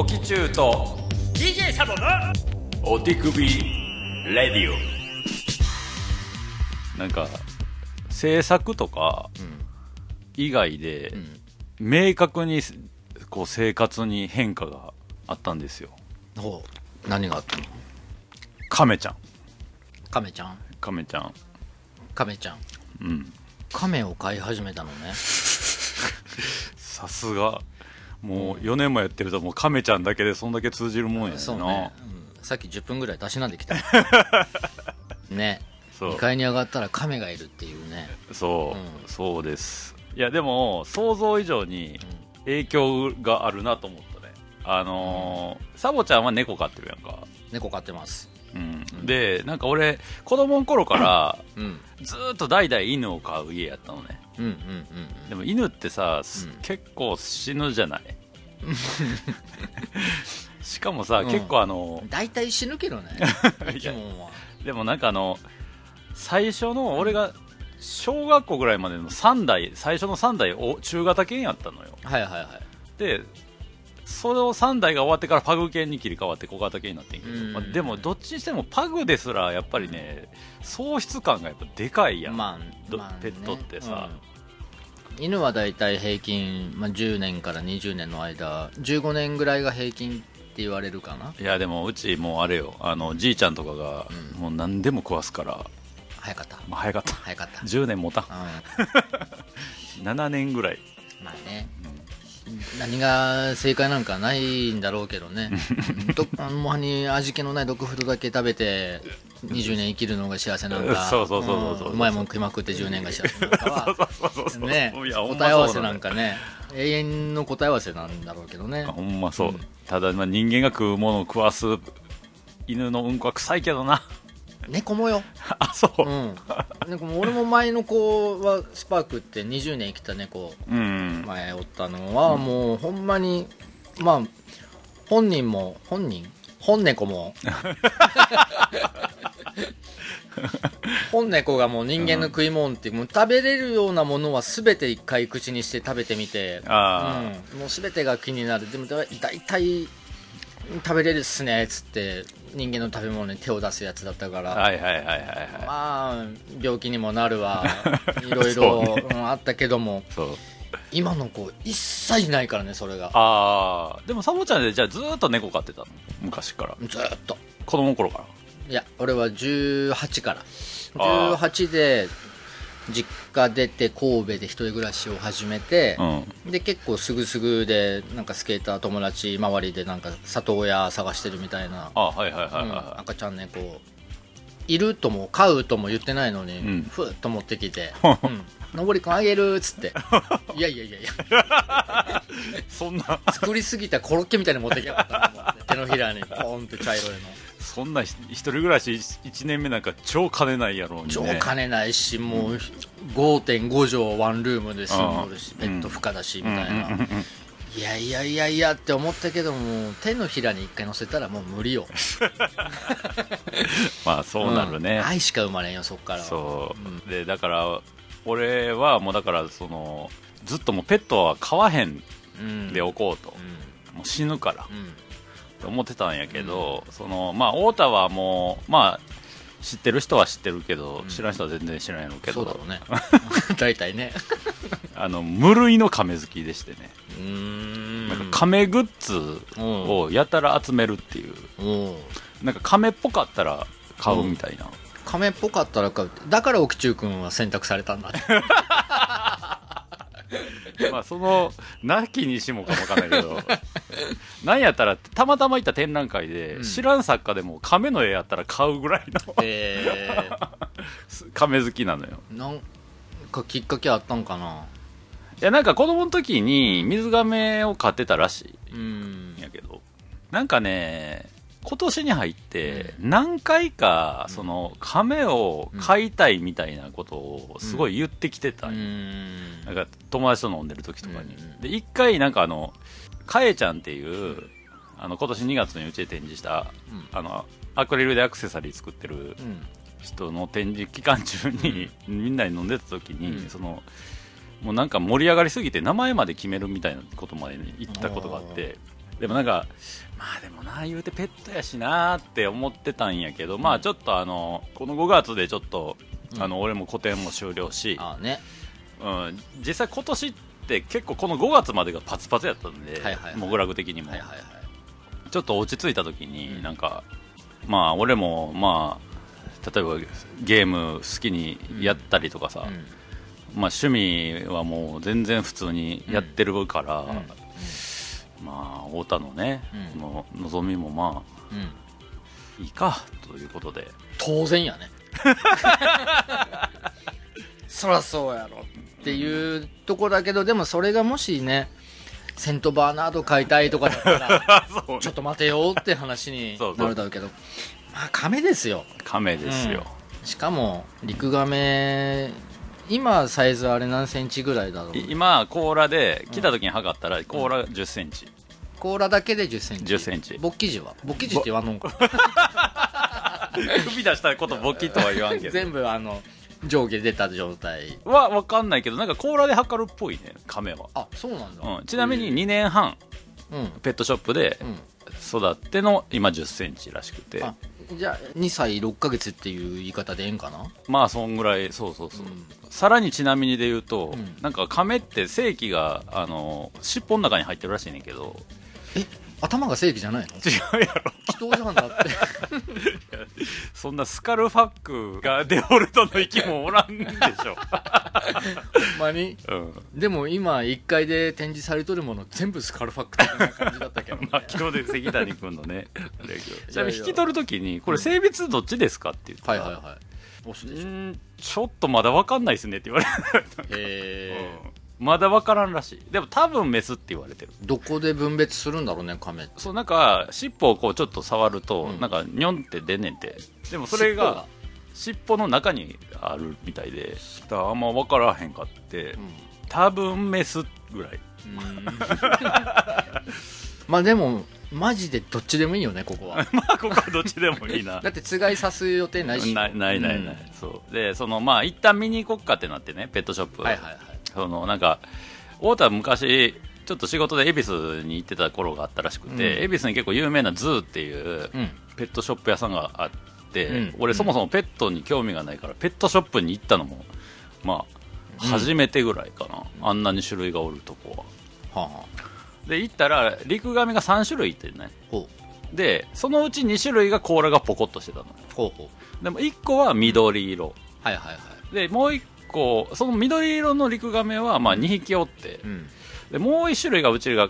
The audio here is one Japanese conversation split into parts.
おきちゅうと DJ サボのお手首レディオ。なんか制作とか以外で、明確にこう生活に変化があったんですよ。ほう。何があったの？亀ちゃん。カメちゃん？亀ちゃん。カメちゃん。うん。カメを飼い始めたのね。さすがもう4年もやってるともう亀ちゃんだけでそんだけ通じるもんやな。そうね、うん、さっき10分ぐらいたしなんできた。ね。そう。2階に上がったらカメがいるっていうね。そう、うん。そうです。いやでも想像以上に影響があるなと思ったね。あのーサボちゃんは猫飼ってるやんか、猫飼ってますうん、でなんか俺子供の頃からうん。ずーっと代々犬を飼う家やったのね。うんうんうんでも犬ってさ、結構死ぬじゃない？しかもさ、うん。結構あのうん大体死ぬけどね。でもなんかあの最初の俺が小学校ぐらいまでの3代最初の3代お中型犬やったのよ。はいはいはい。でそれを3代が終わってからパグ犬に切り替わって小型犬になってんけど、うん。まあでもどっちにしてもパグですらやっぱりね喪失感がやっぱでかいやん、まあ、どまあね。ペットってさ、うん。犬は大体平均、まあ、10年から20年の間15年ぐらいが平均って言われるかな。いやでもうちもうあれよ。あのじいちゃんとかがうん。もう何でも食わすから、早かった。まあ、早かった。早かった。10年もたん。う7 年ぐらい、んまあね何が正解なんかないんだろうけどね。どあのもはに味気のないドッグフードだけ食べて20年生きるのが幸せなんか。そうそうそうそうそうまいもん食いまくって10年が幸せなんかはね答え合わせなんかね永遠の答え合わせなんだろうけどねほんまそう、うんただまあ人間が食うものを食わす犬のうんこは臭いけどな猫もよ あそう。うん。なんかもう俺も前の子はスパークって20年生きた猫。うん、前おったのはもうほんまにまあ本人も本人？本猫も。本猫がもう人間の食い物ってもう食べれるようなものは全て一回口にして食べてみて。あうん、もう全てが気になる。でもだ大体食べれるっすねっつって人間の食べ物に手を出すやつだったから、はいはいはいはいはい。まあ病気にもなるわ。いろいそろ、うね。うんあったけども。今の子一切ないからねそれが。ああでもサボちゃんでじゃあずーっと猫飼ってたの？昔から。ずーっと。子供の頃から。いや俺は18から。あー。18で実家出て神戸で一人暮らしを始めて、うん。で結構すぐすぐでなんかスケーター友達周りでなんか里親探してるみたいな、赤ちゃん猫いるとも飼うとも言ってないのに、うん。ふーっと持ってきて「うん、のぼりくんあげる」っつって「いやいやいやいや。いそんな。作りすぎたコロッケみたいに持ってきやがった手のひらにポーンって茶色いのそんなひ一人暮らし1年目なんか超金ないやろうにね。超金ないしもう5.5畳ワンルームで住んでるしうんベッド負荷だしみたいうん。うんうんうなん。いやいやいやいやって思ったけども手のひらに一回乗せたらもう無理よ。まあそうなるね。ん、愛しか生まれんよそっからは。そう、でだから俺はもうだからそのずっともうペットは飼わへんうんでおこうと、うもう死ぬから。んうんって思ってたんやけど、そのまあ太田はもうまあ知ってる人は知ってるけど、知らん人は全然知らんやろうけどそうだろうね。大体ね。あの無類の亀好きでしてね、うーん。なんか亀グッズをやたら集めるっていう、うん。なんか亀っぽかったら買うみたいな、亀っぽかったら買うだから奥中君は選択されたんだ まあそのなきにしもかもわかんないけど。なんやったらたまたま行った展覧会で、うん。知らん作家でも亀の絵やったら買うぐらいの。え 亀好きなのよ。ー、なんかきっかけあったんかな？いやなんか子供の時に水亀を飼ってたらしうんいんやけど。なんかね今年に入って何回かその亀を飼いたいみたいなことをすごい言ってきてたうん。なんか友達と飲んでる時とかに、うん。うんで一回なんかあのかえちゃんっていうあの今年2月にうちで展示した、うん。あのアクリルでアクセサリー作ってるうん。人の展示期間中に、みんなに飲んでた時に、うん。そのもうなんか盛り上がりすぎて名前まで決めるみたいなことまで、ね、言ったことがあってでもなんかまあでもな言うてペットやしなって思ってたんやけど、まあちょっとあのこの5月でちょっと、うん。あの俺も個展も終了し、ああね。うん、実際今年って結構この5月までがパツパツやったんで、はいはいはい。モグラグ的にも、はいはいはい。ちょっと落ち着いた時に、うん。なんかまあ俺もまあ例えばゲーム好きにやったりとかさ、うん。まあ趣味はもう全然普通にやってるから、うんまあ太田のね、うん。の望みもまうん。あいいかということで。当然やね。そらそうやろっていうとこだけどでもそれがもしねセントバーナード買いたいとかだったら ちょっと待てよって話になるだろうけどまあ亀ですよ。亀ですよ、しかも陸亀今サイズあれ何センチぐらいだろう？い今甲羅で来た時に測ったら甲羅1 0センチ、甲羅だけで1 0センチ。10センチ。勃起時は？勃起時って言わんのんか？首出したことボキとは言わんけど。全部あの上下出た状態。は分かんないけどなんか甲羅で測るっぽいね亀は、あそうなんだ、うん、ちなみに2年半うん。ペットショップでうん。育っての今1 0センチらしくて。あじゃあ2歳6ヶ月っていう言い方でええんかな？まあそんぐらいそうそうそう、うん。さらにちなみにで言うと、うん。なんか亀って正規があの尻尾の中に入ってるらしいねんけど。え？頭が正規じゃないの？違うやろ。祈祷じゃんだって。そんなスカルファックがデフォルトの生き物おらんでしょ、ほんまに？うん、でも今1階で展示されとるもの全部スカルファック的な感じだったけど、ね。まあ昨日で関谷君のね。ちなみに引き取るときにこれ性別どっちですかって言ったら、はいはいはい。オスうでしょ。ちょっとまだ分かんないですねって言われる、へえうんまだ分からんらしい。でも多分メスって言われてる。どこで分別するんだろうね亀って。そうなんか尻尾をこうちょっと触ると、うん。なんかニョンって出んねんてでもそれが尻尾の中にあるみたいで。だからあんま分からへんかって、うん。多分メスぐらい。まあでもマジでどっちでもいいよねここは。まあここはどっちでもいいな。だってつがいさす予定ないし。ないないないない、そう。でそのまあ一旦見に行こっかってなってねペットショップ、はいはいはいそのなんか太田は昔ちょっと仕事で恵比寿に行ってた頃があったらしくて、うん。恵比寿に結構有名なズーっていううん。ペットショップ屋さんがあって、うん。俺そもそもペットに興味がないからペットショップに行ったのもまあ初めてぐらいかな、あんなに種類がおるとこは。はあ。はあで行ったら陸亀が3種類いてね。でそのうち2種類が甲羅がポコッとしてたのよ。ほうほう。でも1個は緑色。はいはいはい。でもう1個その緑色の陸亀はまあ2匹おってうん。でもう1種類がうちが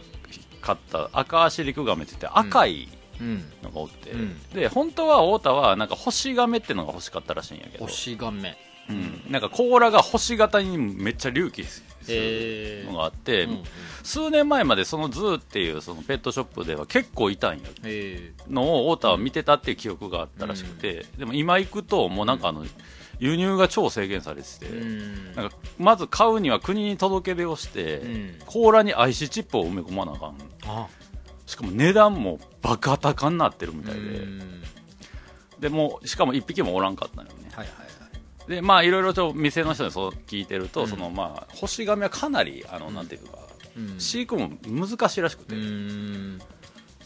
買った赤足陸亀って言って赤いうんのがおって、うん。で本当は太田はなんか星亀ってのが欲しかったらしいんやけど、星亀。うん、なんか甲羅が星型にめっちゃ隆起するのがあって、うんうん。数年前までそのズーっていうそのペットショップでは結構いたんやへのを太田は見てたっていう記憶があったらしくて、でも今行くともうなんかあの輸入が超制限されてて、なんかまず買うには国に届け出をして、うん。甲羅に IC チップを埋め込まなあかん。あ。しかも値段もバカ高になってるみたいで、うん。でもしかも1匹もおらんかったのよね。はいはいはい。でまあいろいろと店の人にそう聞いてると、うん。そのまあ星亀はかなりあの、なんていうかうん。飼育も難しいらしくて、うっん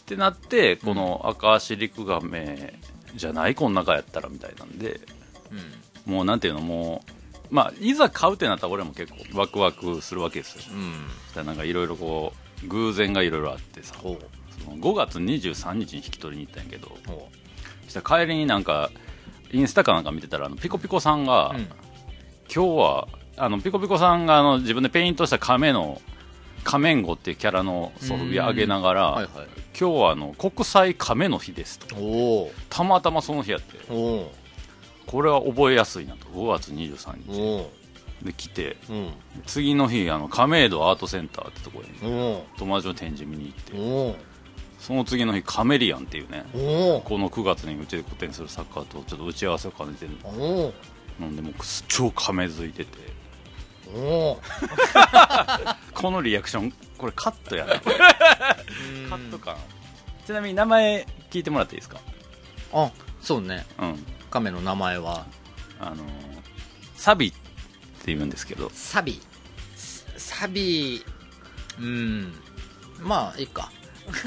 てなってこの赤足陸亀じゃないこの中やったらみたいなんで。うんもうなんていうのもうまあいざ買うってなったら俺も結構ワクワクするわけですよ。うん。そしたらなんかいろいろこう偶然がいろいろあってさ。その5月23日に引き取りに行ったんやけど。したら帰りになんかインスタかなんか見てたらあのピコピコさんが、ううん。今日はあのピコピコさんがあの自分でペイントした亀の仮面ゴっていうキャラのソフビ上げながら、はいはい。今日はあの国際亀の日ですと。たまたまその日やってこれは覚えやすいなと。5月23日。おで来て。うん。次の日あの亀戸アートセンターってところにお友達の展示見に行って。おその次の日カメリアンっていうね。この9月にうちで個展する作家とちょっと打ち合わせを兼ねてる。なんでもう超亀づいてて。このリアクションこれカットやなカット感ちなみに名前聞いてもらっていいですか？あそうね。うん亀の名前は？あのーサビって言うんですけど。サビ。サビうん。まあいいか。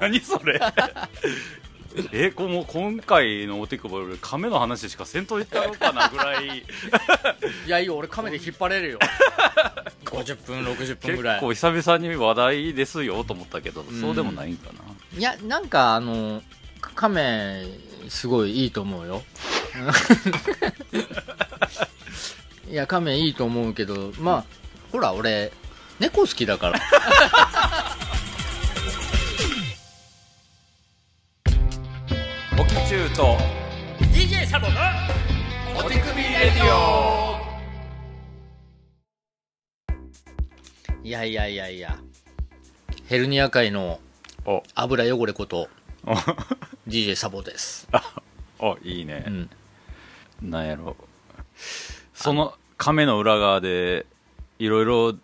何それ？えこもう今回のお手配俺亀の話しかせんといったのかなぐらい。いやいいよ。俺カメで引っ張れるよ。50分60分ぐらい。結構久々に話題ですよと思ったけど、んそうでもないんかいやなんかあのカメすごいいいと思うよ。いやカメいいと思うけどまあほら俺猫好きだから。なオキチューと DJ サボのお手首レディオ。いやいやいやいや。ヘルニア界のお。油汚れこと DJ サボです、おいいね。う、ん、なんやろ。その亀の裏側でいろいろ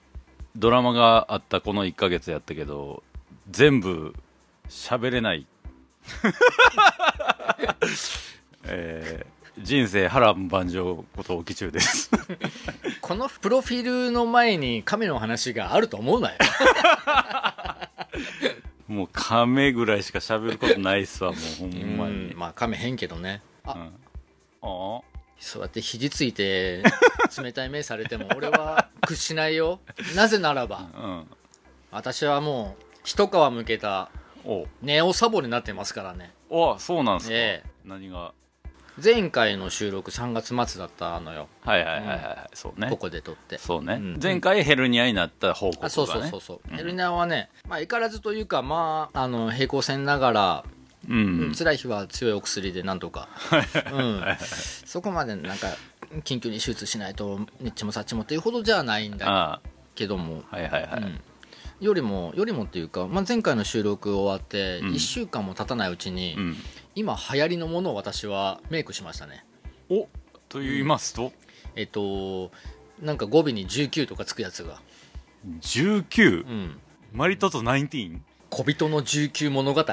ドラマがあったこの1ヶ月やったけど全部喋れない。えー人生波乱万丈こと起き中です。このプロフィールの前に亀の話があると思うなよもう亀ぐらいしか喋ることないっすわもうほんまに。うんまあ亀変けどね。あ、うん。あそうやって肘ついて冷たい目されても俺は屈しないよ。なぜならばあうん。私はもう一皮むけたお。ネオサボになってますからね。おそうなんすか、ええ。何が前回の収録3月末だったのよ。はいはいはいはい、そうね。ここで撮って。そうね、うん。前回ヘルニアになった報告がね。あそうそうそうそう、ヘルニアはね、まあ、相変わらずというかまああの平行線ながら、うん、辛い日は強いお薬でなんとか、うん、そこまでなんか緊急に手術しないとニッチもサッチもっていうほどじゃないんだあけども、あはいはいはい、うん。よりもよりもっていうか、まあ、前回の収録終わってうん。1週間も経たないうちに、うん今流行りのものを私はメイクしましたね。おと言いますと、えっとなんか語尾に19とかつくやつが、19、うん、マリトと19小人の19物語。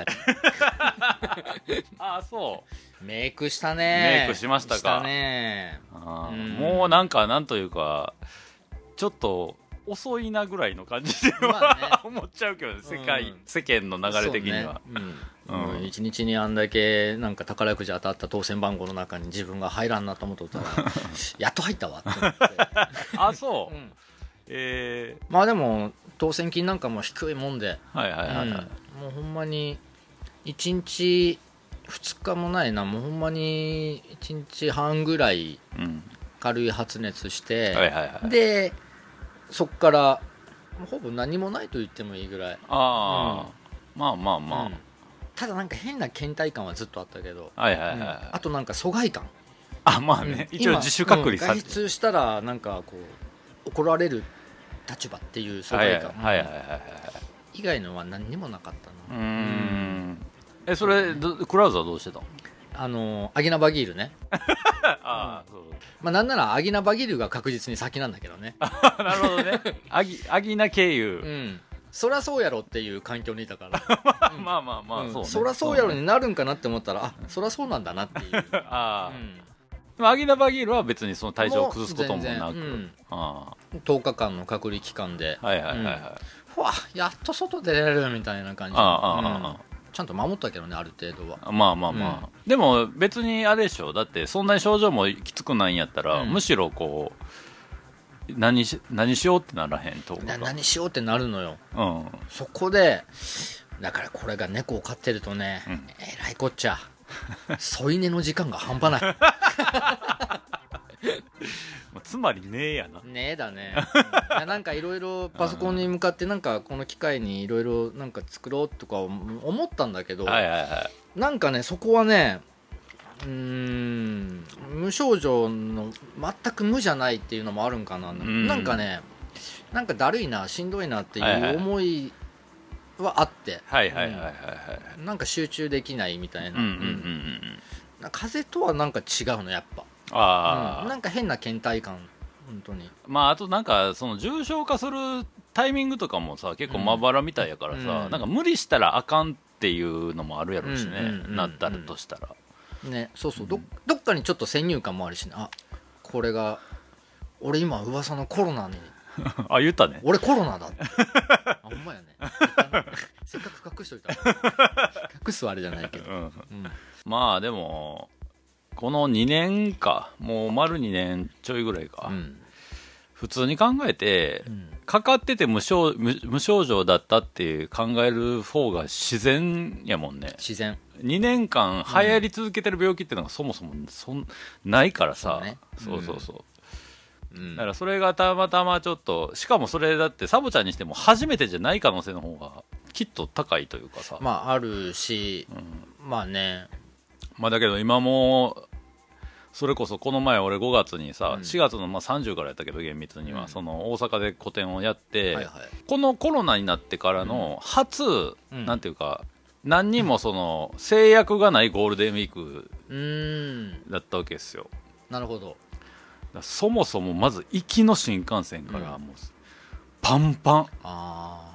ああそメイクしたね。メイクしましたか。ね。うあーうん。もうなんかなんというかちょっと遅いなぐらいの感じでは、まあね。思っちゃうけどね世界、うん。世間の流れ的には、そうね。うん。うん。一日にあんだけなんか宝くじ当たった当選番号の中に自分が入らんなと思っとったら やっと入ったわって思って、あそう、うん。えまあでも当選金なんかも低いもんで、ー、はいはいはいはい、うん。もうほんまに1日2日もないな。もうほんまに1日半ぐらいうん。軽い発熱して、はいはいはい。でそっからほぼ何もないと言ってもいいぐらい、ああ、まあまあまあ、うん。ただなんか変な倦怠感はずっとあったけど、はいはいはい、うんあとなんか疎外感。あまあね、うん。一応自主隔離さ今れて、うん外出したらなんかこう怒られる立場っていう疎はいはい外感、はいはいはいはい。以外のは何にもなかったな、ん。えそれどクラウズはどうしてたの？あのアギナ・バギールね、ああそうまあ、なんならアギナ・バギールが確実に先なんだけどね。なるほどね。アギアギナ経う由、ん。そりゃそうやろっていう環境にいたから、まあまあまあ、うん。そうね。そりゃそうやろねになるんかなって思ったらあそりゃそうなんだなっていう、ああ、うん。でもアギナバギールは別にその体調を崩すこともなく。もうん。あ10日間の隔離期間で、あはいはいはいはい、うん。ふわやっと外出れるみたいな感じ。ああああうんちゃんと守ったけどねある程度は。ああまあまあ。まあ、でも別にあれでしょ。だってそんなに症状もきつくないんやったら、うん。むしろこう何し何しようってならへんと何しようってなるのよ。うん。そこでだからこれが猫を飼ってるとね、うん。えらいこっちゃ。添い寝の時間が半端ない。ま あつまりねえやな。ねえだね、いやなんかいろいろパソコンに向かってなんかこの機械にいろいろなんか作ろうとか思ったんだけど、はいはいはい。なんかねそこはねうーん無症状の全く無じゃないっていうのもあるんかな、ん。なんかねなんかだるいなしんどいなっていはいはいう思いはあって、はいはいはいはいはいなんか集中できないみたいな,、うんうんうん。うん。風邪とはなんか違うのやっぱ、ああ、うんなんか変な倦怠感本当に。まああとなんかその重症化するタイミングとかもさ結構まばらみたいやからさ、うん。なんか無理したらあかんっていうのもあるやろうしね、うんなったらとしたら、ねそうそう。どどっかにちょっと先入観もあるしね。あこれが俺今噂のコロナに。あ言ったね。俺コロナだ。ってあほんまやね。せっかく隠しといた 隠すはあれじゃないけど、うん。うん。まあでもこの2年か。もう丸2年ちょいぐらいか、うん。普通に考えて、うん。かかってて無症無無症状だったって考える方が自然やもんね。自然。2年間流行り続けてる病気っていうのがそもそもそんないからさ。そうね。そうそうそう。うん。だからそれがたまたまちょっとしかもそれだってサボちゃんにしても初めてじゃない可能性の方がきっと高いというかさ、まああるし、うん。まあねまあだけど今もそれこそこの前俺5月にさ、うん。4月のまあ30からやったけど厳密には、うん。その大阪で個展をやって、はいはい。このコロナになってからの初、うん。なんていうか何にもその制約がないゴールデンウィークうーん。だったわけですよ。なるほど。だからそもそもまず行きの新幹線からうん。もうパンパン。あ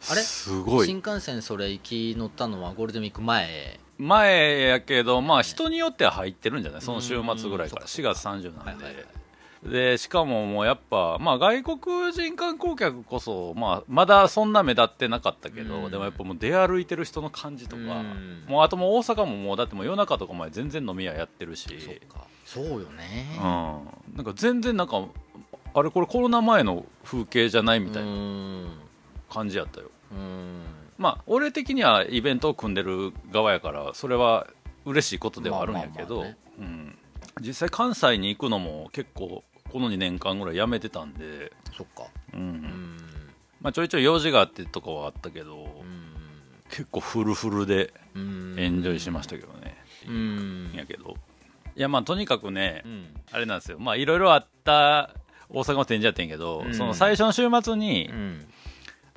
ー。あれ？すごい。新幹線それ行き乗ったのはゴールデンウィーク前？前やけどまあ人によっては入ってるんじゃない？その週末ぐらいから。うん。4月30なんで、はいはいはい。でしかももうやっぱ、まあ、外国人観光客こそ、まあ、まだそんな目立ってなかったけど、うん。でもやっぱもう出歩いてる人の感じとか、うん。もうあともう大阪ももうだってもう夜中とかまで全然飲み屋やってるし、そっか。そうよね。うん、なんか全然なんかあれこれコロナ前の風景じゃないみたいなうん。感じやったよ、うんまあ俺的にはイベントを組んでる側やからそれは嬉しいことではあるんやけど、まあまあまあね。うん、実際関西に行くのも結構この2年間ぐらいやめてたんで、そっか。うん。うん。まあ、ちょいちょい用事があってとかはあったけど、うん。結構フルフルでうん。エンジョイしましたけどね、うん。やけど。いやまあとにかくね、うん。あれなんですよ。まあいろいろあった大阪の展示やってんけど、うん。その最初の週末に、うん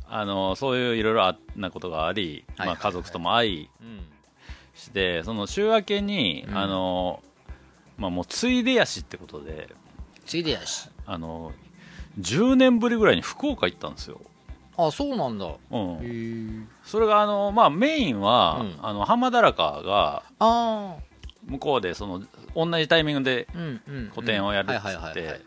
あのそういういろいろあなことがあり、まあ、家族とも会いうんしてその週明けに、うん。あのまあもうついでやしってことでついでやし。あの10年ぶりぐらいに福岡行ったんですよ、あそうなんだ。へうん、え。それがあの、まあ、メインは、うん。あの浜田中があ向こうでその同じタイミングで個展をやるっつって。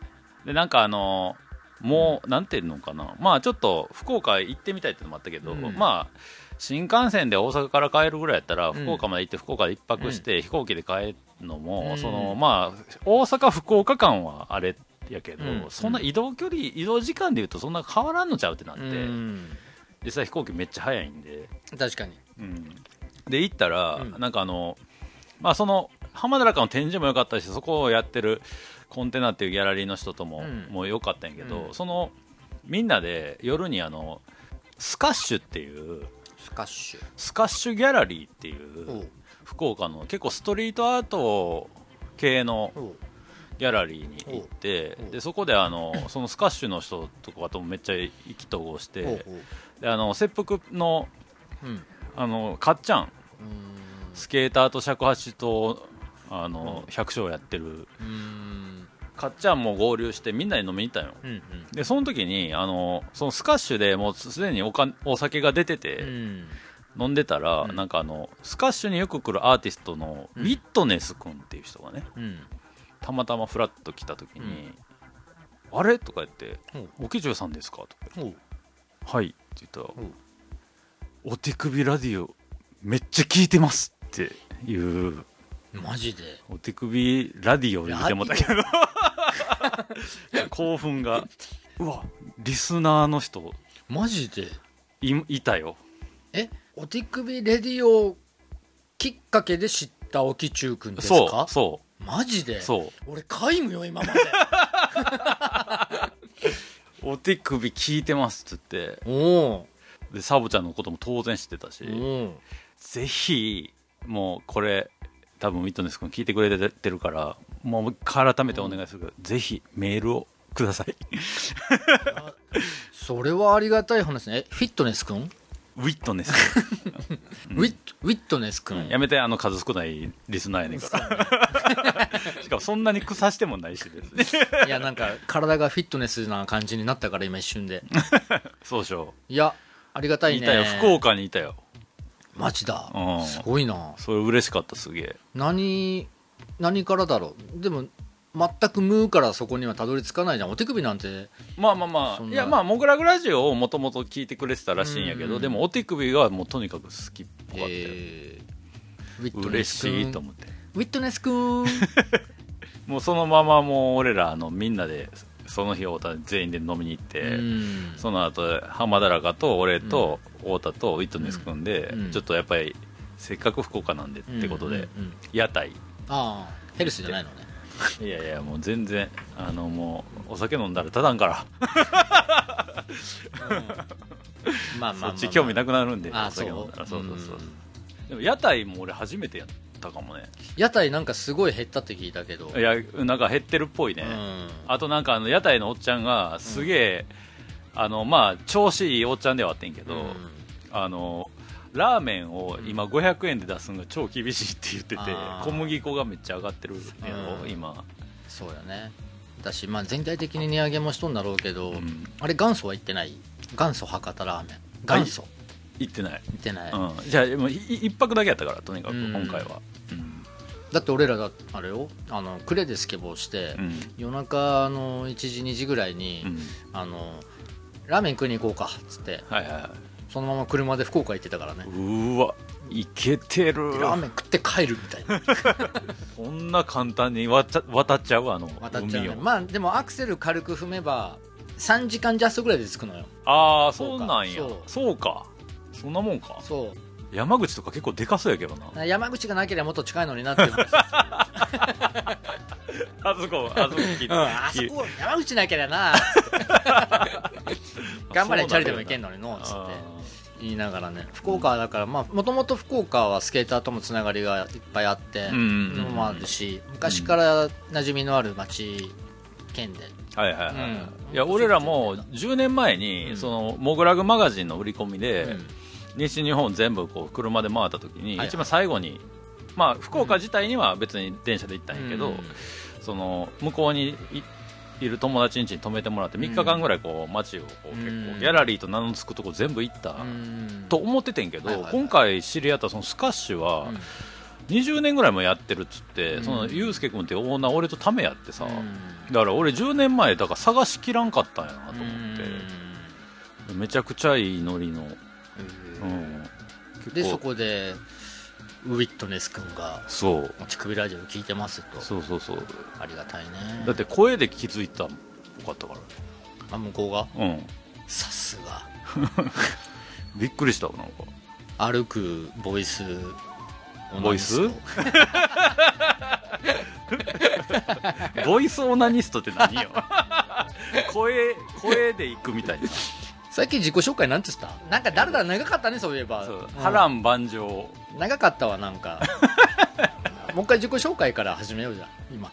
でなんかあのもう、なんていうのかな。まあちょっと福岡行ってみたいっていうのもあったけど、うん。まあ新幹線で大阪から帰るぐらいやったら、ん。福岡まで行って福岡で一泊して、飛行機で帰るのも、うん。そのまあ大阪福岡間はあれやけど、うん。そんな移動距離移動時間でいうとそんな変わらんのちゃうってなって、うん。実際飛行機めっちゃ早いんで、確かに。うん、で行ったら、うん。なんかあのまあその浜田中の展示も良かったしそこをやってるコンテナっていうギャラリーの人とも,、うん。もう良かったんやけど、うん。そのみんなで夜にあのスカッシュっていうスカッシュ。スカッシュギャラリーっていう福岡の結構ストリートアート系のギャラリーに行ってでそこであの そのスカッシュの人とかともめっちゃ意気投合してであの切腹のうん。あのかっちゃん。うん。スケーターと尺八とあの、百姓やってるうんかっちゃんも合流してみんなで飲みに行ったんよ。うんでその時にあのそのスカッシュでもうすでにおかお酒が出てうて、ん。飲んでたら、うん。なんかあのスカッシュによく来るアーティストのウうん。ィットネス君っていう人がねうん。たまたまフラッと来た時に「あれ?」とか言っておう「おきじゅうさんですか?」とか言っておう「はい」って言ったらおう「お手首ラディオめっちゃ聞いてます」っていうマジで？お手首ラディオで見てもたけど。興奮が。うわ。リスナーの人。マジで？いいたよ。え？お手首レディオきっかけで知ったおきちゅうくんですそうかそマジで？うそう。俺皆無よ今まで。お手首聞いてますっつって。おおでサボちゃんのことも当然知ってたし、おぜひもうこれ多分ウィットネス君聞いてくれてるからもう改めてお願いするけど、ぜひメールをください。それはありがたい話ね。えフィットネスく ん、ウィットネス。ウィッウィットネスくん、やめてあの数少ないリスナーやねんから。しかもそんなに腐してもないしです。ねいやなんか体がフィットネスな感じになったから今一瞬で。そうでしょいやありがたいね。いたよ。福岡にいたよマジだ。うん。すごいな。それ嬉しかったすげえ。何何からだろう。でも全く無からそこにはたどり着かないじゃん。お手首なんて。まあまあまそんな。いやまあモグラグラジオをもともと聞いてくれてたらしいんやけど、うん。でもお手首がもうとにかく好きっぽかったよ、えー。ウィットネ嬉しいと思って。ウィットネスくん。もうそのままもう俺らあのみんなでその日太田全員で飲みに行って、うん。その後浜田らかと俺と太田とウィットネス君で、うん。ちょっとやっぱりせっかく福岡なんでってことで、屋台。ああヘルスじゃないのね。いやいやもう全然あのもうお酒飲んだらただんから。まあそっち興味なくなるんであお酒飲んだら。そそううそうそう。うん。でも屋台も俺初めてやったかもね。屋台なんかすごい減ったって聞いたけど。いやなんか減ってるっぽいね、うん。あとなんかあの屋台のおっちゃんがすげえ、あのまあ調子いいおっちゃんではあってんけど、うん。あのラーメンを今500円で出すのが超厳しいって言ってて小麦粉がめっちゃ上がってるやろ、うん。今。そうやね。だし、まあ、全体的に値上げもしとんだろうけど、ん。あれ元祖は行ってない？元祖博多ラーメン。元祖。行ってない、行ってない、うん、じゃあもうい一泊だけやったからとにかくうん。今回は、うんだって俺らだあれよあのクレでスケボーして、うん。夜中あの1時2時ぐらいに、うん。あのラーメン食いに行こうかっつってはいはいはい。そのまま車で福岡行ってたからね。うーわいけてる。ラーメン食って帰るみたいな。こんな簡単に渡っちゃうあの渡っちゃうね。海を。まあでもアクセル軽く踏めば3時間ジャストぐらいで着くのよ。ああそううなんや。そう。そうか。そんなもんか。そ山口とか結構でかそうやけどな。う山口がなければもっと近いのになって思う あそこあそこ聞いうん、あそこ山口なけりゃな。頑張れチャリでも行けんのにのつって言いながらね。福岡はだからまあもともと福岡はスケーターともつながりがいっぱいあってのもあるし昔から馴染みのある町県で。はいはいはい、うん。いや俺らも10年前に、うん。そのモグラグマガジンの売り込みで、うん西日本全部こう車で回った時に、一番最後にまあ福岡自体には別に電車で行ったんやけど、うん。その向こうにいいる友達ん家に泊めてもらって3日間ぐらいこう街をこう結構、うん。ギャラリーと名の付くとこ全部行った、うん。と思っててんけど、今回知り合ったそのスカッシュは、うん。20年ぐらいもやってるっつって、うん。そのユうスケ君ってオーナー俺とためやってさ、うん。だから俺10年前だから探しきらんかったんやなと思って、めちゃくちゃいいノリの、うん、でそこでウィットネス君がそう「ちくびラジオ聞いてます」と。そうそうそう。ありがたいね。だって声で気づいたっぽかったかあ向こうが？らうん。さすが。びっくりしたなんか。歩くボイスボイス？ボイスオナニストって何よ。声声で行くみたいな最近自己紹介なんて言った？なんか誰だ長かったねそういえば。波乱万丈。長かったわなんか。もう一回自己紹介から始めようじゃん今。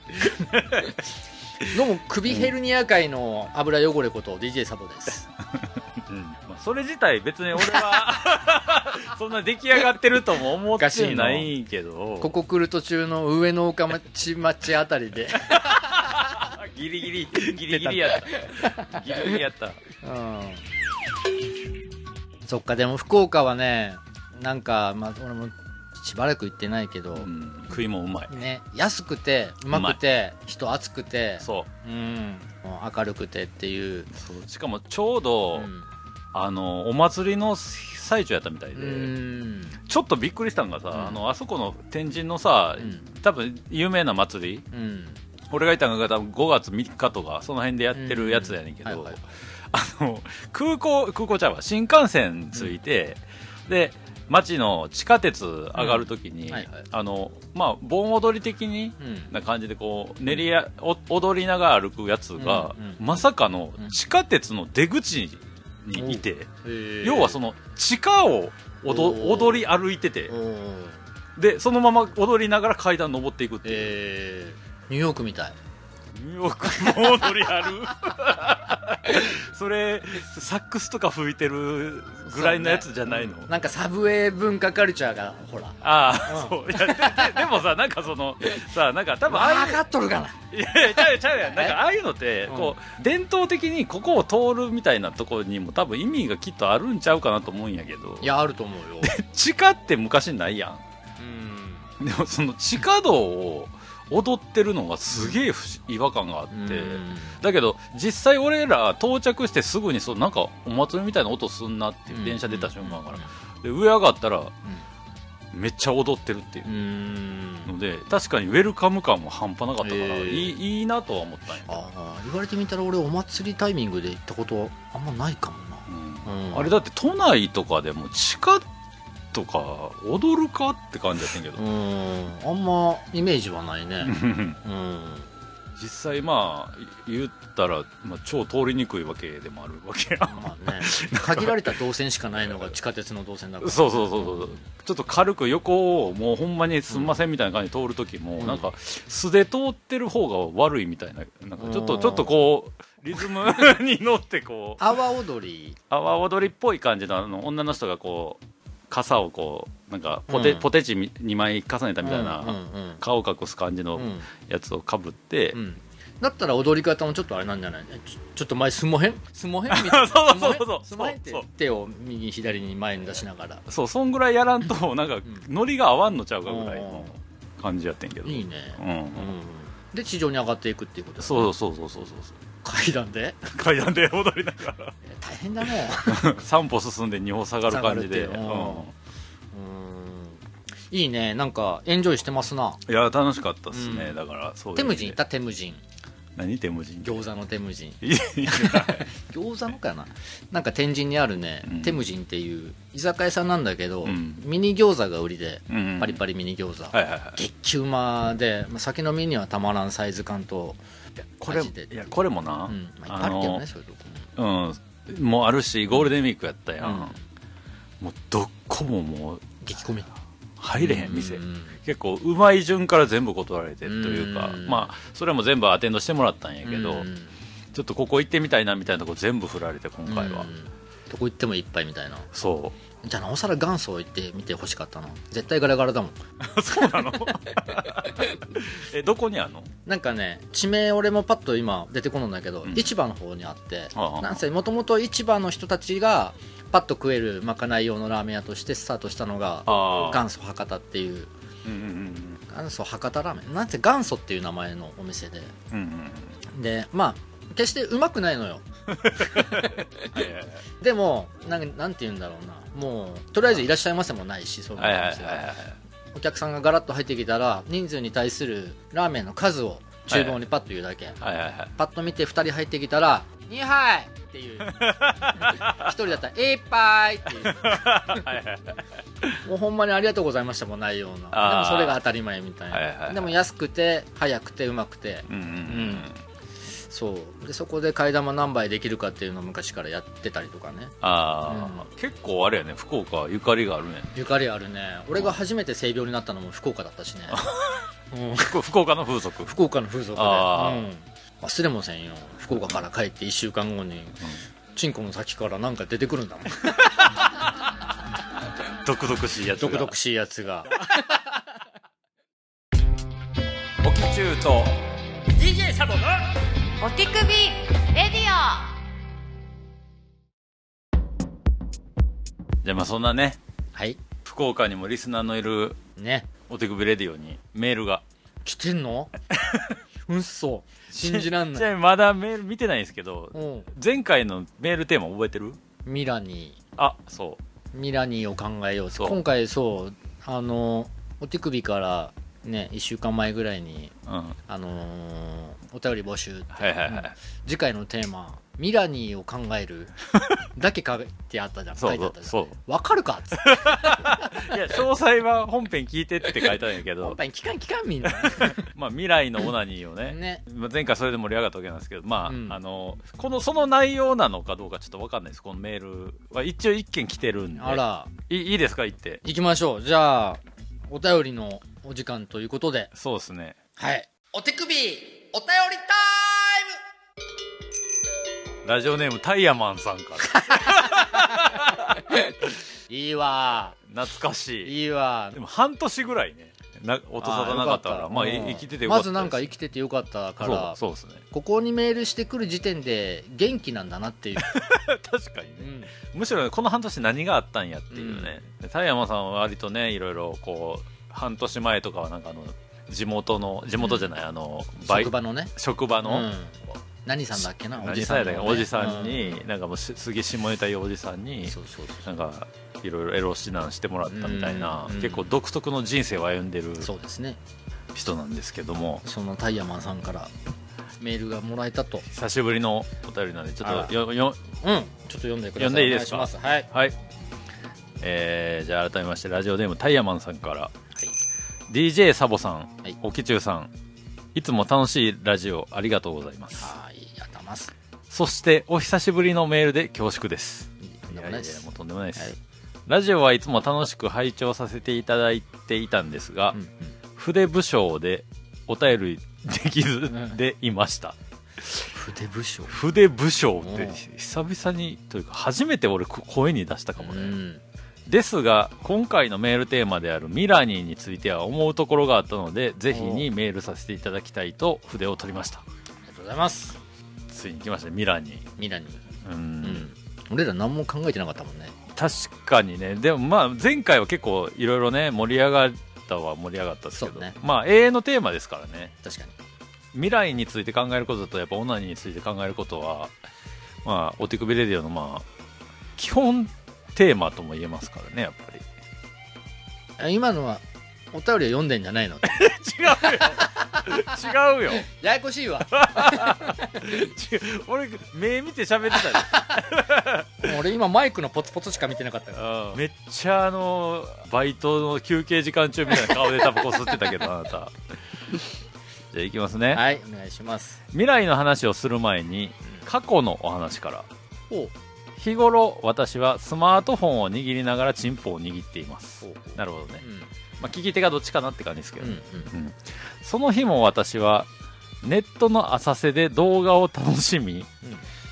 どうも首ヘルニア界の油汚れこと DJ サボです。うん。まあ、それ自体別に俺は そんな出来上がってるとも思ってないけど。ここ来る途中の上野岡町町あたりで。ギリギリギリギリやった。ギリギリやった。うんそっかでも福岡はねなんか、まあ、俺もしばらく行ってないけど、うん、食いもうまい。ね、安くてうまくて人熱くてそう。うん、明るくてっていう、そう。しかもちょうど、うん。あのお祭りの最中やったみたいで、うん。ちょっとびっくりしたんがさ、うん。あのあそこの天神のさ、うん。多分有名な祭りうん。俺がいたのが多分5月3日とかその辺でやってるやつやねんけど、うん。はいはいあの空港空港ちゃうわ。新幹線着いて、で街の地下鉄上がるときに、うん。はいはい。あのまあ盆踊り的にうん。な感じでこう練りやお踊りながら歩くやつが、うんうんまさかの地下鉄の出口にいて、要はそのの地下を踊り歩いててでそのまま踊りながら階段登っていくっていう、えー、ニューヨークみたいニューヨークも踊りある。それサックスとか吹いてるぐらいのやつじゃないの、そうねなんかサブウェイ文化カルチャーがほら。ああ、そう。いや でもさなんかそのさなんか多分ああいう分かっとるかな。いやいやちゃうよちゃうよなんかああいうのってうん。こう伝統的にここを通るみたいなところにも多分意味がきっとあるんちゃうかなと思うんやけど。いやあると思うよ。地下って昔ないやうんん。でもその地下道を踊ってるのがすげえ違和感があって、うん。だけど実際俺ら到着してすぐにそうなんかお祭りみたいな音すんなっていう電車出た瞬間から、で上上がったらめっちゃ踊ってるっていう。ので確かにウェルカム感も半端なかったから、へーいいいいなとは思ったんやああ言われてみたら俺お祭りタイミングで行ったことあんまないかもな。うん。うん。あれだって都内とかでも地下とか踊るかって感じやってんけど、うん。あんまイメージはないね。うん。実際まあ言ったら、まあ、超通りにくいわけでもあるわけや。まあね。限られた動線しかないのが地下鉄の動線だから。そうそうそうそうちょっと軽く横をもうほんまにすんませんみたいな感じで通る時も、うん。なんか素で通ってる方が悪いみたいななんかちょっうん。とちょっとこうリズムに乗ってこう。阿波踊り。阿波踊りっぽい感じのあの女の人がこう傘をこうなんかポテ,、うん。ポテチ2枚重ねたみたいな、顔を隠す感じのうん。やつをかぶって、うん。だったら踊り方もちょっとあれなんじゃない？ちょちょっと前すもへんすもへんみたいな？そうそうそうそう。すもへんってそう手を右左に前に出しながら。そう。そんぐらいやらんとなんかノリが合わんのちゃうかぐらいの感じやってんけど。いいね。うん、うん。で地上に上がっていくっていうことそうそうそうそうそう階段で？階段で踊りながら。え大変だね。3歩進んで2歩下がる感じで、ううん。うん。いいね。なんかエンジョイしてますな。いや楽しかったっすね、うん。だからそうテムジン行った？テムジン。何？テムジン？餃子のテムジン。餃子のかな？なんか天神にあるね、うん。テムジンっていう居酒屋さんなんだけど、うん。ミニ餃子が売りで、うんパリパリミニ餃子、はいはいはい。激球まで、まあ、酒飲みにはたまらんサイズ感と、これいやこれもな、うんまあ、いっぱいあるけどねそういうとこも。うんもうあるしゴールデンウィークやったやん、うん。もうどこももう激込み。入れへん店、うん結構うまい順から全部断られてというか、うん。まあそれも全部アテンドしてもらったんやけど、うん。ちょっとここ行ってみたいなみたいなとこ全部振られて今回は、うん。どこ行ってもいっぱいみたいな。そじゃあなおさら元祖行ってみてほしかったな絶対ガラガラだもん。う そうなの？えどこにあんの？なんかね地名俺もパッと今出てこないんだけど、うん。市場の方にあってなんせもともと市場の人たちがパッと食えるまかない用のラーメン屋としてスタートしたのがあ元祖博多っていう。うんうん元祖博多ラーメン。なんせ元祖っていう名前のお店で。うんうんうんでまあ決してうまくないのよ。でもなんなんて言うんだろうなもうとりあえずいらっしゃいませもないしそうお店がはお客さんがガラッと入ってきたら人数に対するラーメンの数を厨房にパッと言うだけ、パッと見て2人入ってきたら「2杯!」っていう。1人だったら「1杯!」っていう。もうほんまにありがとうございましたもないような。でもそれが当たり前みたいな、でも安くて早くてうまくて。うんうん。うんそう。でそこで替え玉何杯できるかっていうのを昔からやってたりとかね。ああ、結構あれやね。福岡ゆかりがあるねゆかりあるね。俺が初めて性病になったのも福岡だったしね、うん、福福岡の風俗。福岡の風俗で、うん、忘れもせんよ。福岡から帰って1週間後に、チンコの先からなんか出てくるんだもん。独々しいやつが。毒々しいやつが。おきちゅうと DJ サボのお手首レディじゃあまあそんなねはい。福岡にもリスナーのいるね。お手首レディオにメールが。来てんの？うんそ信じらんちない。なみにまだメール見てないんですけどうん。前回のメールテーマ覚えてる？ミラニ。あそーミラニーを考えようそう。今回そうあのお手首からね1週間前ぐらいにううん。あのーお便り募集ってはいはいはい、うん。次回のテーマ「ミラニーを考える 」だけ書いてあったじゃん。書いてあったじゃん。そう。わかるか？っつって。いや詳細は本編聞いてって書いてあるんやけど。本編聞かん聞かんみんな。まあ未来のオナニーをね。ね。まあ前回それで盛り上がったわけなんですけど。まあ、うん。あのこのその内容なのかどうかちょっと分かんないです。このメールは一応一件来てるんで。あら。いいいですか？言って。行きましょう。じゃあお便りのお時間ということで。そうですね。はい。お手首お便りラジオネームタイヤマンさんから。タイムいいわ。懐かしい。いいわ。でも半年ぐらいねな音沙汰なかったからまあい生きててよかったまずなんか生きててよかったからそうですね。ここにメールしてくる時点で元気なんだなっていう、確かにね。うん。むしろこの半年何があったんやっていうね、でタイヤマンさんは割とねいろいろこう半年前とかはなんかあの地元の地元じゃない、あの職場のね。職場の、うん。何さんだっけな？お何じさんのねおじさんに、うなんかもうしすげえ下ネタいおじさんにそうそうそなんかいろいろエロ指南してもらったみたいな、結構独特の人生を歩んでるうそうですね。人なんですけども。そのタイヤマンさんからメールがもらえたと。久しぶりのお便りなんでちょっとよようん。ちょっと読んでください。読んでいいですか？はい。はい、えーじゃあ改めましてラジオネームタイヤマンさんから DJ サボさん、はい。おきちゅうさんいつも楽しいラジオありがとうございます。はいありがとうございます。そしてお久しぶりのメールで恐縮です。とんでもないです。もうとんでもないです、はい。ラジオはいつも楽しく拝聴させていただいていたんですが、うんうん。筆武将でお便りできずでいました、筆武将。筆武将ってうん久々にというか初めて俺こ声に出したかもね、うんですが今回のメールテーマであるミラニーについては思うところがあったのでぜひにメールさせていただきたいと筆を取りました。ありがとうございます。ついに来ました。ねミラニー。ミラにうんうん。俺ら何も考えてなかったもんね。確かにね。でもまあ前回は結構いろいろね盛り上がったは盛り上がったですけど、ね。まあ永遠のテーマですからね。確かに。未来について考えることとやっぱオナニーについて考えることはまあお手首レディオのまあ基本テーマとも言えますからねやっぱり。あ今のはお便りを読んでんじゃないの？違うよ。違うよ。ややこしいわ。俺目見て喋ってたで俺今マイクのポツポツしか見てなかったからめっちゃあのバイトの休憩時間中みたいな顔でタバコ吸ってたけどあなた。じゃあいきますね、はいお願いします。未来の話をする前に過去のお話から。おう日頃私はスマートフォンを握りながらチンポを握っています。なるほどね、うん。まあ、聞き手がどっちかなって感じですけど、うんねうん。その日も私はネットの浅瀬で動画を楽しみ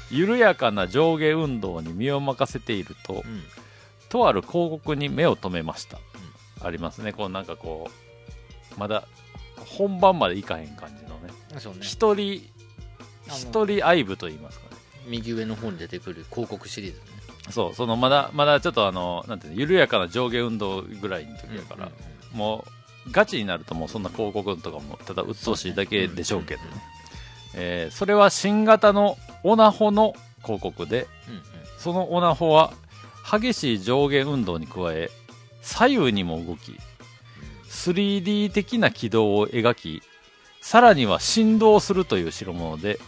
緩やかな上下運動に身を任せているととある広告に目を留めました、ありますね。こうなんかこうまだ本番までいかへん感じのね。うんそうね。一人一人愛部と言いますか。ね右上の方に出てくる広告シリーズね。そうそのまだまだちょっとあのなんていうの緩やかな上下運動ぐらいの時だから、もうガチになるともうそんな広告とかもただ鬱陶しいだけでしょうけどね、えーそれは新型のオナホの広告でうんうん。そのオナホは激しい上下運動に加え左右にも動き 3D 的な軌道を描きさらには振動するという代物で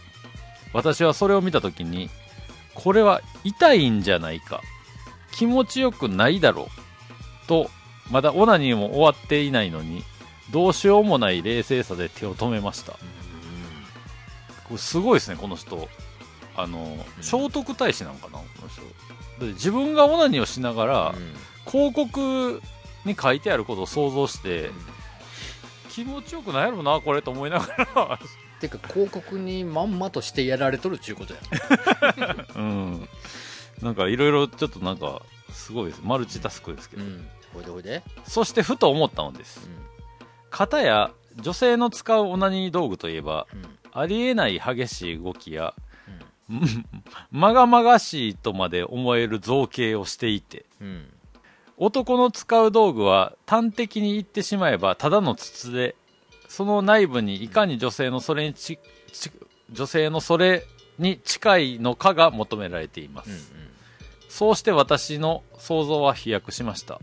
私はそれを見た時にこれは痛いんじゃないか。気持ちよくないだろう。とまだオナニーも終わっていないのにどうしようもない冷静さで手を止めました。これすごいですねこの人。あの聖徳太子なんかなこの人。自分がオナニーをしながら、うん。広告に書いてあることを想像して、気持ちよくないやろなこれと思いながらてか広告にまんまとしてやられとるっちゅうことや。うん。なんかいろいろちょっとなんかすごいです。マルチタスクですけど、うん。ほいでほいで。そしてふと思ったのです。片や女性の使うオナニー道具といえばうん。うんありえない激しい動きや、まがまがしいとまで思える造形をしていてうん。男の使う道具は端的に言ってしまえばただの筒でその内部にいかに女性のそれにちち女性のそれに近いのかが求められています、うんそうして私の想像は飛躍しました、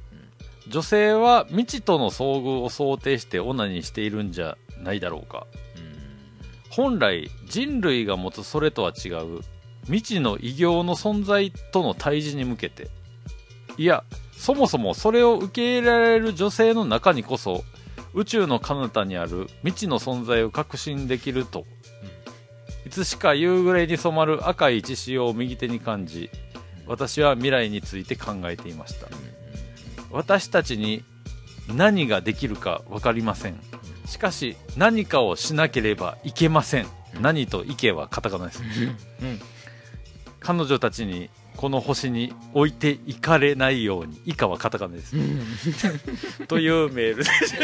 女性は未知との遭遇を想定してオナニーしているんじゃないだろうか。本来人類が持つそれとは違う未知の異形の存在との対峙に向けて。いやそもそもそれを受け入れられる女性の中にこそ宇宙の彼方にある未知の存在を確信できると、いつしか夕暮れに染まる赤い血潮を右手に感じ私は未来について考えていました、私たちに何ができるか分かりません。しかし何かをしなければいけません、何といけはカタカナです、うん。彼女たちにこの星に置いていかれないように。以下はカタカナです、というメールです。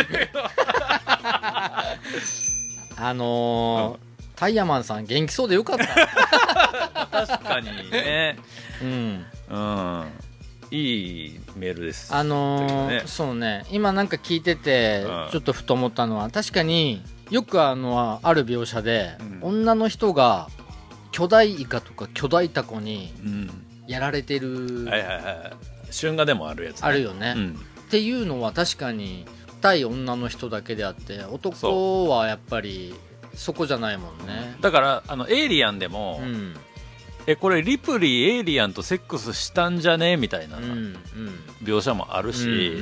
あのータイヤマンさん元気そうでよかった。確かにね。うん。うん。いいメールです。あのーね。そうね。今なんか聞いててうん。ちょっとふと思ったのは確かによくあのある描写で、うん。女の人が巨大イカとか巨大タコにうんやられてる、はいはいはい。春画でもあるやつ、ね、あるよね、うん。っていうのは確かに対女の人だけであって男はやっぱりそこじゃないもんね。だからあのエイリアンでも、うん。えこれリプリーエイリアンとセックスしたんじゃねみたいなうんうん。描写もあるし、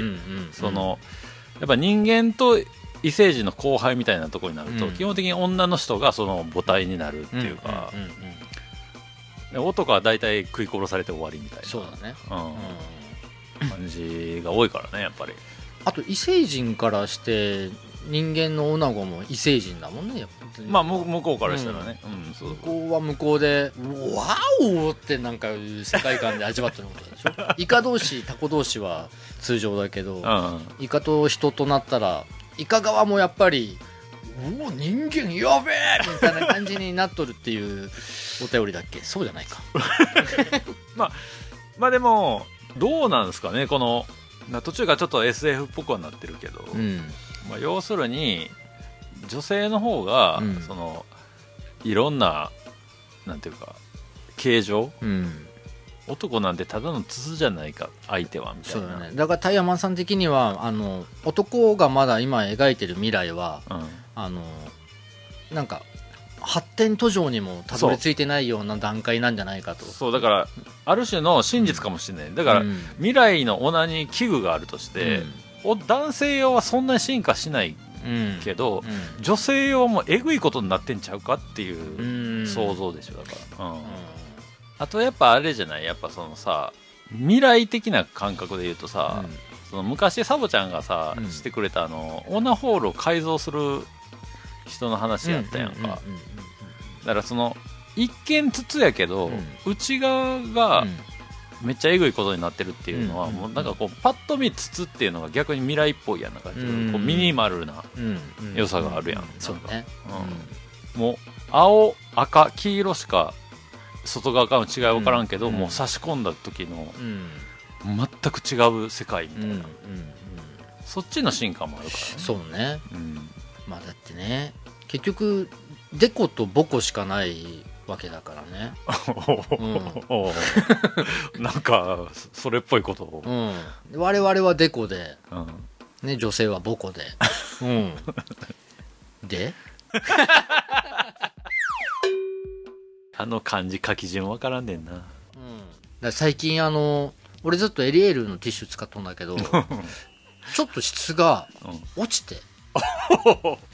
やっぱ人間と異星人の後輩みたいなところになると、うん。基本的に女の人がその母体になるっていうか、んんんんで男は大体食い殺されて終わりみたいな。そうだね、ううん。ん、感じが多いからねやっぱり。あと異星人からして人間の女子も異星人だもんねやっぱり。まあ向向こうからしたらね、うん。そう向こうは向こうで「ワオ!」ってなんかいう世界観で味わってることでしょ。イカ同士タコ同士は通常だけど、うん。イカと人となったらイカ側もやっぱり「うお人間やべえ!」みたいな感じになっとるっていうお便りだっけ？そうじゃないか。まあでもどうなんですかね？このな途中からちょっと SF っぽくはなってるけど、うん。まあ、要するに女性の方が、うん。そのいろんななんていうか形状うん男なんてただの筒じゃないか相手はみたそいうなだね。だからタイヤマンさん的にはあの男がまだ今描いてる未来はうん。あのなんか発展途上にもたどり着いてないような段階なんじゃないかと。そうだからある種の真実かもしれない。だから、うん。未来のオナニー器具があるとして、お男性用はそんなに進化しないうん。けど、うん。女性用もえぐいことになってんちゃうかっていううん。想像でしょだから、うん。うんあとやっぱあれじゃない？やっぱそのさ未来的な感覚で言うとさ、その昔サボちゃんがさ、うん。してくれたあのオナホールを改造する人の話やったやんか、うんうんうんだからその一見筒やけど、うん。内側がうん。めっちゃえぐいことになってるっていうのは、うんもうなんかこうパッと見筒っていうのが逆に未来っぽいやんなんか、うん。こうミニマルな、うんうん。良さがあるやん。そうね。もう青赤黄色しか外側からの違い分からんけど、うん。もう差し込んだ時のうん。うん全く違う世界みたいな、うんうんうんそっちの進化もあるからね。そうね。うん。まあだってね結局デコとボコしかないわけだからね。お ーなんかそれっぽいことを、うん。我々はデコでうん。ね女性はボコで。うん。で？あ の漢字書き順分からんねんな。うん、だ最近あの俺ずっとエリエールのティッシュ使っとんだけど ちょっと質がうん。落ちて。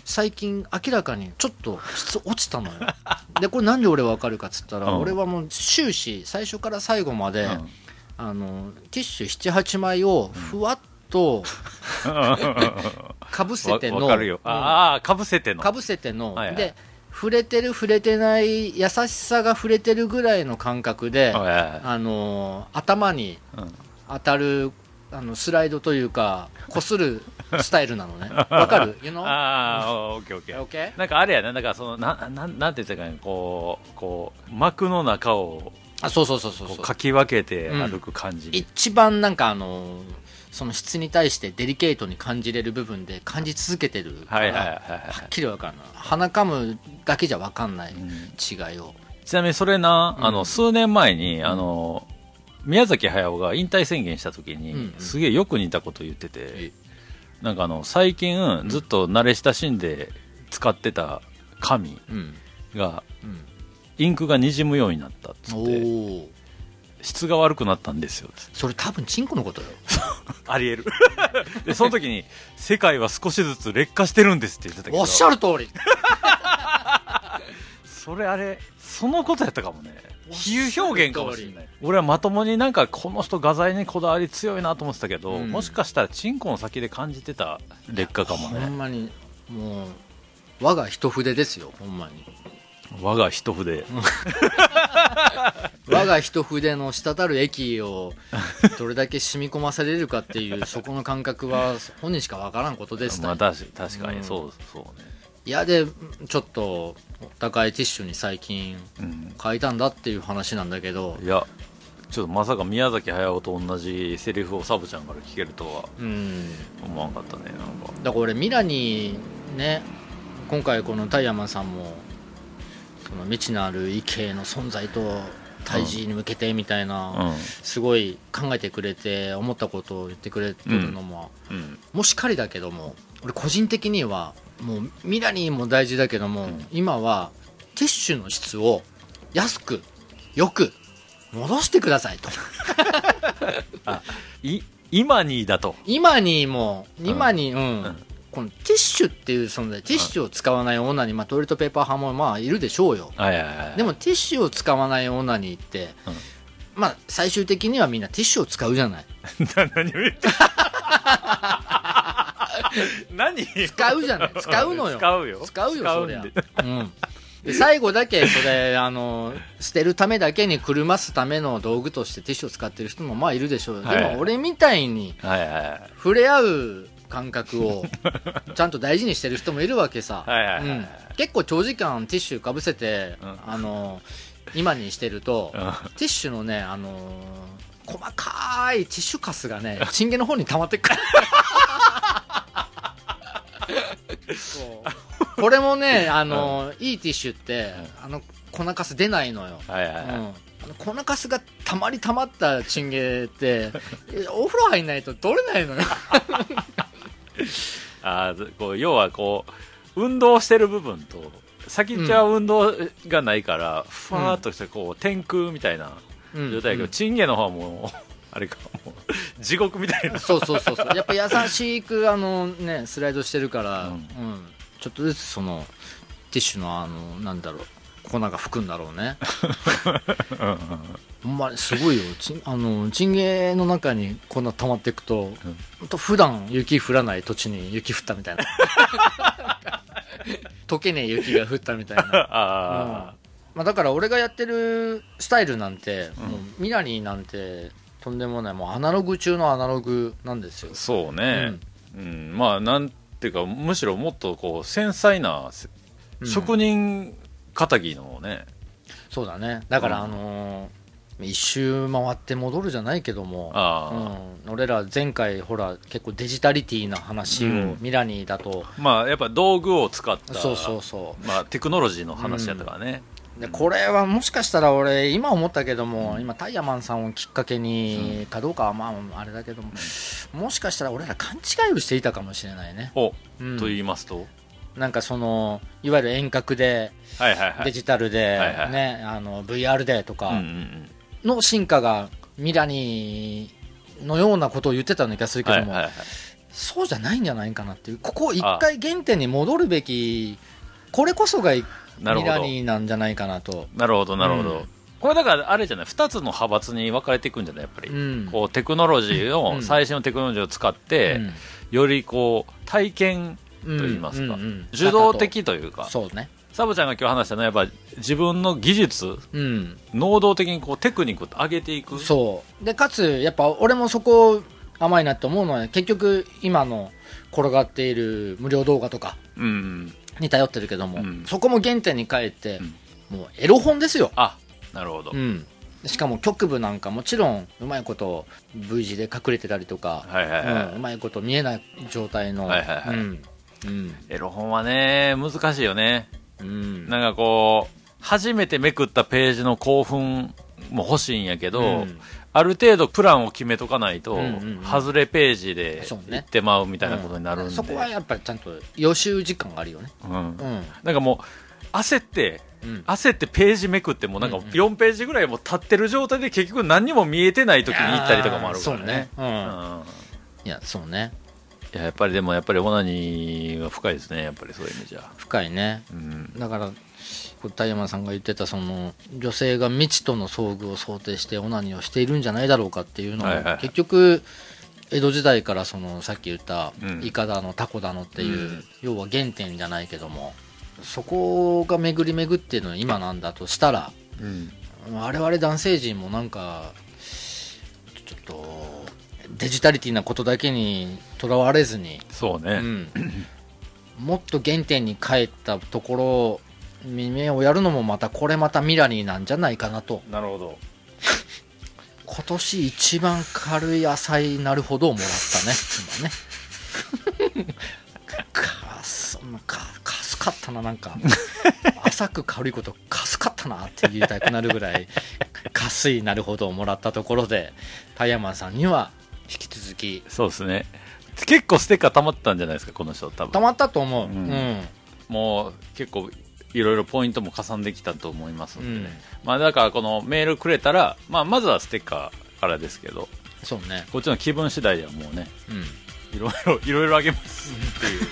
最近明らかにちょっと質落ちたのよ。でこれなんで俺分かるかっつったら、うん。俺はもう終始最初から最後まで、うん。あのティッシュ78枚をふわっと かぶせての。わわかるよ、うん。ああかぶせての。かぶせての、はいはい。で触れてる触れてない優しさが触れてるぐらいの感覚で、あのー頭にうん当たるあのスライドというかこするスタイルなのねわかる ?You know? ああオッケーオッケー Okay? なんかあれやな、なんかその、な、なん、なんて言ったかな、こう、こう、幕の中を、あそうそうそうそうこそううかき分けて歩く感じ。一番なんかあのーその質に対してデリケートに感じれる部分で感じ続けてるからはっきりわかるな鼻かむだけじゃわかんないうん。違いを、ちなみにそれな、うん。あの、数年前に、あの、宮崎駿が引退宣言した時に、うんうん。すげえよく似たこと言っててえ、なんかあの、最近、ずっと慣れ親しんで使ってた紙うん。が、うん。インクが滲むようになったっつおって、お質が悪くなったんですよそれ多分チンコのことよ ありえる。で、その時に、世界は少しずつ劣化してるんですって言ってたけど。おっしゃる通り それあれ、そのことやったかもね。比喩表現かもしれない。俺はまともになんかこの人画材にこだわり強いなと思ってたけど、うんもしかしたらチンコの先で感じてた劣化かもほんね。まにもう我が一筆ですよほんまに我が一筆。我が一筆の滴る液をどれだけ染み込ませれるかっていうそこの感覚は本人しかわからんことですまあた確か確かにそう、そうね。いやでちょっとお高いティッシュに最近うん。書いたんだっていう話なんだけど。いや、ちょっとまさか宮崎駿と同じセリフをサブちゃんから聞けるとはうん。思わんかったねなんか。だから俺ミラにね今回このタイヤマンさんもその未知なる異形の存在と対峙に向けてみたいな、すごい考えてくれて思ったことを言ってくれてるのも、うん。うんもしかりだけども俺個人的にはもうミラニーも大事だけども、ん。今はティッシュの質を安くよく戻してくださいと。い今にだと。今にも今にうん、うんこのティッシュっていう存在ティッシュを使わない女に、まあ、トイレットペーパー派もまあいるでしょうよ。はいはいはいでもティッシュを使わない女にって、うん。まあ最終的にはみんなティッシュを使うじゃない。な 何を言って 何使うじゃない。使うのよ。使うよ。使うよそりゃ。使うん。最後だけそれ あの捨てるためだけにくるますための道具としてティッシュを使ってる人もまあいるでしょう。よ、はいでも俺みたいに触れ合う感覚を ちゃんと大事にしてる人もいるわけさ、結構長時間ティッシュかぶせて、うん。あの今にしてると、うん。ティッシュのね、あのー細かいティッシュカスがね チンゲの方に溜まってくる。これもね、あのーいいティッシュって、あの粉カス出ないのよ、はいはいはい。うん。あの粉カスがたまりたまったチンゲってえ お風呂入んないと取れないのよ あこう要はこう運動してる部分と先っちょは運動がないから、ふわーっとしてこう天空みたいなうん。状態やけど、うん。チンゲの方はもう あれかもう地獄みたいな。そうそうそうそう。やっぱ優しくあのねスライドしてるから、ううんん。ちょっとずつそのティッシュのあのなんだろう粉が吹くんだろうね ほんまにすごいよ。ちあのチンゲの中に粉溜まっていくと、ほんと普段雪降らない土地に雪降ったみたいな。溶けねえ雪が降ったみたいな。あまあ、だから俺がやってるスタイルなんて、もうミラニーなんてとんでもないもうアナログ中のアナログなんですよ。あそうね、うん。まあなんていうかむしろもっとこう繊細な職人肩着のね、そうだね。だから、うん。あのー一周回って戻るじゃないけども。あうん、俺ら前回ほら結構デジタリティな話を、うん。ミラニーだと。まあやっぱ道具を使ったそうそうそまあ、テクノロジーの話やったからね、うでこれはもしかしたら俺今思ったけども、今タイヤマンさんをきっかけにかどうかはまああれだけども、もしかしたら俺ら勘違いをしていたかもしれないね、お、うん。と言いますと？なんかそのいわゆる遠隔ではいはいはい。デジタルで、はいはいね、あの VR でとかうんうんうんの進化がミラニーのようなことを言ってたような気がするけども、はいはいはい。そうじゃないんじゃないかなっていう。ここ一回原点に戻るべきこれこそがミラニーなんじゃないかなと。なるほどなるほど、うん。これだからあれじゃない？2つの派閥に分かれていくんじゃない？やっぱり、うん。こうテクノロジーうん。を最新のテクノロジーを使って、うん。よりこう体験とうん言いますか、うんうん。受動的というか。そうねサブちゃんが今日話したのはやっぱ自分の技術うん。能動的にこうテクニックを上げていく。そう。でかつやっぱ俺もそこ甘いなって思うのは結局今の転がっている無料動画とかうん。に頼ってるけども、うん。そこも原点に帰って、もうエロ本ですよ、あなるほど、うん、しかも局部なんかもちろんうまいこと V 字で隠れてたりとか、はいはいはい、うんうまいこと見えない状態の、はいはいはい。うん。うん。エロ本はね難しいよねうん。なんかこう初めてめくったページの興奮も欲しいんやけど、うん。ある程度プランを決めとかないと、うんうんうん。外れページでそうね。行ってまうみたいなことになるんで、そこはやっぱりちゃんと予習時間があるよね。うん。うん。なんかもう焦ってうん。焦ってページめくってもなんか4ページぐらいもう立ってる状態で結局何にも見えてない時に行ったりとかもあるからね。いやーそうね。うん。うん。いやそうねいややっぱりでもやっぱりオナニーが深いですねやっぱりそういう意味じゃ、深いね。うん、だから田山さんが言ってたその女性が未知との遭遇を想定してオナニーをしているんじゃないだろうかっていうのを、は結局江戸時代からそのさっき言ったうん。イカだのタコだのっていう、うん。要は原点じゃないけどもそこが巡り巡っているのは今なんだとしたらうん。我々男性陣もなんかちょっとデジタリティなことだけにとらわれずに、そうね、うん、もっと原点に帰ったところ夢をやるのもまたこれまたミラニーなんじゃないかなと。なるほど。今年一番軽い野菜なるほどをもらったね。今ね。かすかかすかったななんか。浅く軽いことかすかったなって言いたくなるぐらいかすいなるほどをもらったところでタイヤマンさんには引き続き。そうですね。結構ステッカー溜まったんじゃないですかこの人多分。たまったと思う、ううん。んもう結構いろいろポイントも加算できたと思いますのでね、まあだからこのメールくれたら、まあ、まずはステッカーからですけどそうね。こっちの気分次第ではもうねうん。いろいろいろいろあげますっていう。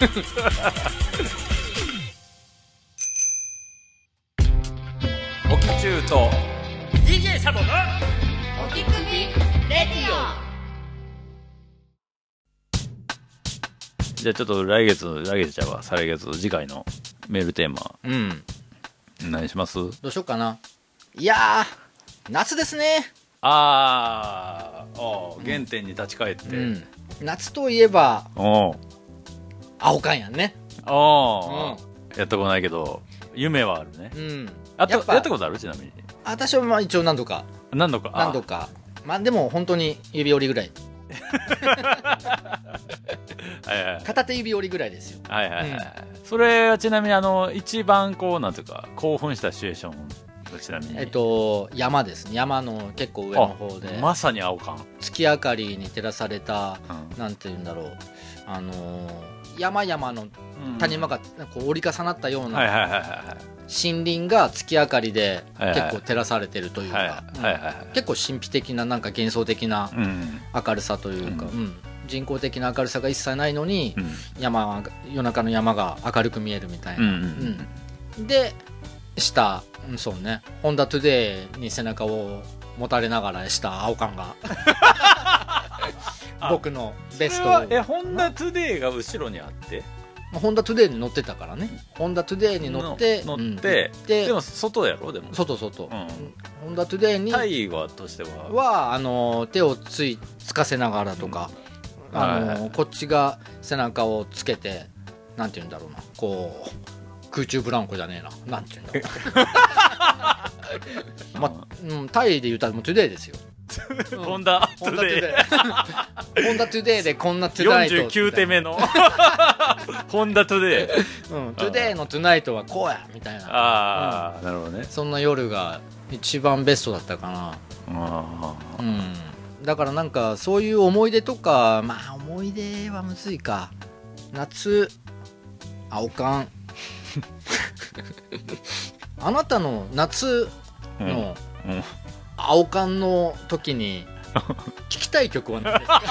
おきちゅうと DJ サボのお手首レディじゃあちょっと来月来月じゃあ再来月次回のメールテーマ。うん。何します？どうしようかな。いやー夏ですね。あー。あー原点に立ち返って、うん。夏といえばおう。青缶やんね。おう。やったことないけど夢はあるね。うん。あとやっぱやったことある？ちなみに。私はまあ一応何度か。何度か？あ何度か。まあでも本当に指折りぐらいはいはい。片手指折りぐらいですよ。はいはいはい、それはちなみにあの一番こうなんていうか興奮したシチュエーションちなみに？えっと山ですね。山の結構上の方で。あまさに青缶、月明かりに照らされたうん。なんて言うんだろう。あのー山々の谷間がこう折り重なったようなはいはいはいはい森林が月明かりで結構照らされてるというはい。か結構神秘的ななんか幻想的なうん明るさというか、うん。うん。人工的な明るさが一切ないのに、うん。山が夜中の山が明るく見えるみたいな、うんでしたうん。そうね「ホンダトゥデイに背中を持たれながらした青缶が。僕のベストはえホンダトゥデイが後ろにあって？ホンダトゥデイに乗ってたからね。ホンダトゥデイに乗っての乗うんって、ででも外やろでも。外外、うん。ホンダトゥデイに大河としては。はあの手をついつかせながらとか、うん。あはいはい。のこっちが背中をつけてなんて言うんだろうな。こう空中ブランコじゃねえな。なんて言うんだろう まうん、タイで言うたらもうトゥデイですよホンダホンダトゥデイホンダトゥデイでこんなトゥナイト49手目のホンダトゥデイうん、トゥデイのトゥナイトはこうやみたいな。ああ、なるほどね。そんな夜が一番ベストだったかな。あうん。だからなんかそういう思い出とかまあ思い出はむずいか。夏青缶。あなたの夏ーのうん。うん青缶の時に聴きたい曲は何ですか、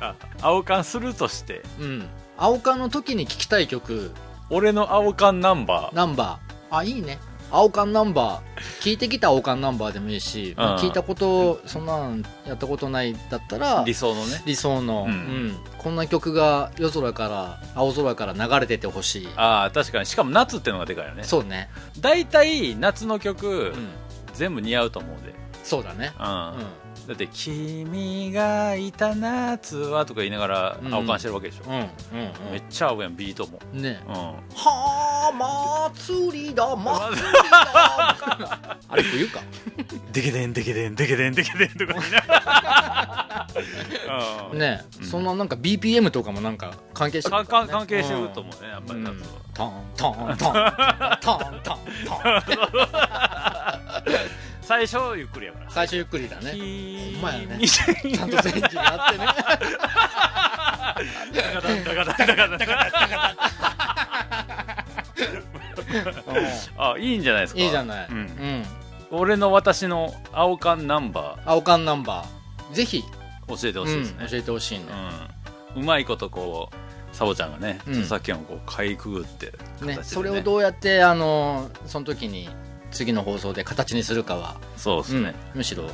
あ 青缶するとして。うん、青缶の時に聴きたい曲。俺の青缶ナンバー。ナンバー。あいいね。青缶ナンバー。聞いてきた青缶ナンバーでもいいし、まあうん聞いたことそんなんやったことないだったら理想のね。理想の、ううん。んこんな曲が夜空から青空から流れててほしい。ああ確かに。しかも夏ってのがでかいよね。そうね、大体夏の曲、うん、全部似合うと思うで。そうだね。うん、うんだって「君がいた夏は」とか言いながらうん。青缶してるわけでしょ、うんうんめっちゃ合うやんビートも。うんね。うん。はあ祭りだ祭りだ。あれ冬か。デケデンデケデンデケデンデケデンとか言いながら。うん。ね、うん。そんななんか BPM とかもなんか関係してかるね。か関係してると思うねやっぱり夏は、トントントントントントン 最初ゆっくりやから。最初ゆっくりだね。君ほんまやね。に ちゃんと前期があってね。ダカダカダカダカダンあいいんじゃないですかいいじゃない、ううんん俺の私の青缶ナンバ青缶ナンバーぜひ、ー教えてほしいですねうん、教えてほしいね、うまいことこうサボちゃんがねうん著作権をこうかいくぐってそれをどうやってあのその時に次の放送で形にするかは、そうですね、うん。むしろ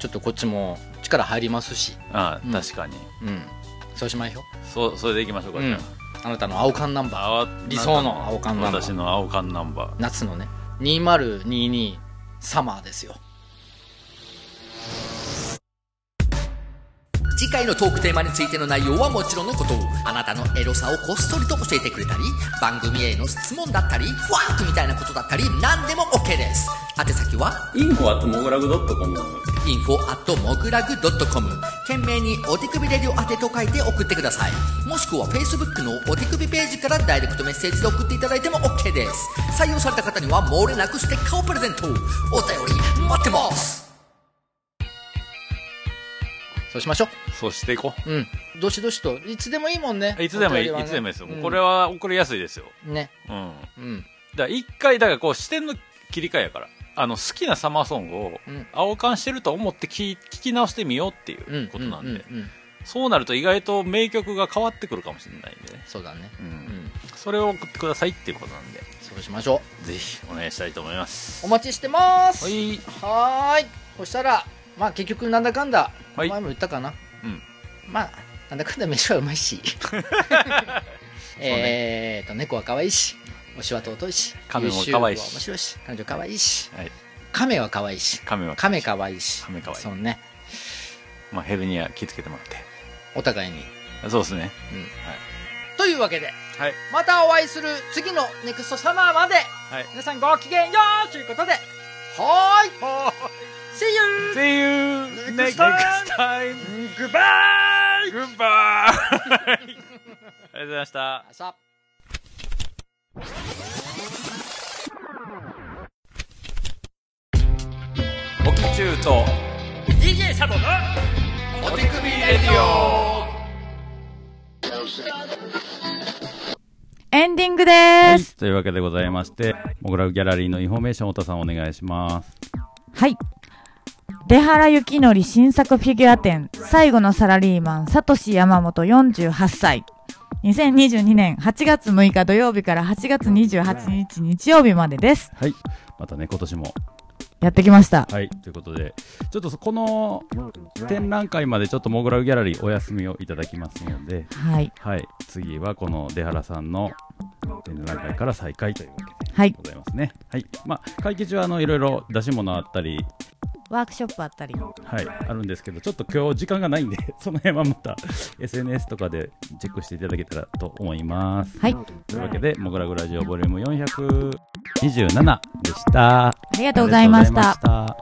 ちょっとこっちも力入りますし、あうん。確かに。うん、そうしましょそうそれでいきましょうか、う、ん、あ。なたの青缶ナンバー。ああ理想の青缶ナンバー。私の青缶ナンバー。夏のね。2022サマーですよ回のトークテーマについての内容はもちろんのこと。あなたのエロさをこっそりと教えてくれたり番組への質問だったりファンクみたいなことだったり何でも OK です。宛先はインフォアットモグラグドットコム info at もぐらぐ .com 懸命にお手首レディオ宛てと書いて送ってください。もしくは Facebook のお手首ページからダイレクトメッセージで送っていただいても OK です。採用された方には漏れなくステッカーをプレゼント。お便り待ってます。そうしましょそうしていこう。うん。どしどしと。いつでもいいもんね。ういつでもいい、ね。いつでもいいですよ、もううん。これは送りやすいですよ。ね。うん。うん。だ一回だからこう視点の切り替えやからあの好きなサマーソングをうん。青缶してると思って聞聞き直してみようっていうことなんで、そうなると意外と名曲が変わってくるかもしれないんで。ね、そうだね。うん。うん。それを送ってくださいっていうことなんで。そうしましょぜひお願いしたいと思います。うお待ちしてます。はい。はーい。そしたらまあ結局なんだかんだ、はい。前も言ったかな。うん。まあなんだかんだ飯はうまいし。えーと猫は可愛いし推しは尊いし亀も可愛いし。面白いし彼女可愛いしはい。亀は可愛いし亀は亀可愛いし。亀可愛いそうね。まあ、ヘルニア気をつけてもらって。お互いに。そうですね。というわけではい。またお会いする次のネクストサマーまではい。皆さんごきげんようということではーい See you! See you Next next time. Goodbye! Goodbye ありがとうございましたさおきちゅうと DJ サボのお手首レディオエンディングではいす。というわけでございましてモグラギャラリーのインフォメーション太田さんお願いしますはい。出原幸則新作フィギュア展、最後のサラリーマン、サトシ山本48歳。2022年8月6日土曜日から8月28日日曜日までです。はいまたね今年もやってきました。はいということでちょっとこの展覧会までちょっとモグラギャラリーお休みをいただきますのではい。はい次はこの出原さんの展覧会から再開というわけではいご。ざいますねはいまあ会期中はあのいろいろ出し物あったりワークショップあったり。はい、あるんですけど、ちょっと今日時間がないんで、その辺はまた SNS とかでチェックしていただけたらと思います。はい。というわけで、モグラグラジオボリューム427でした。あ。りがとうございました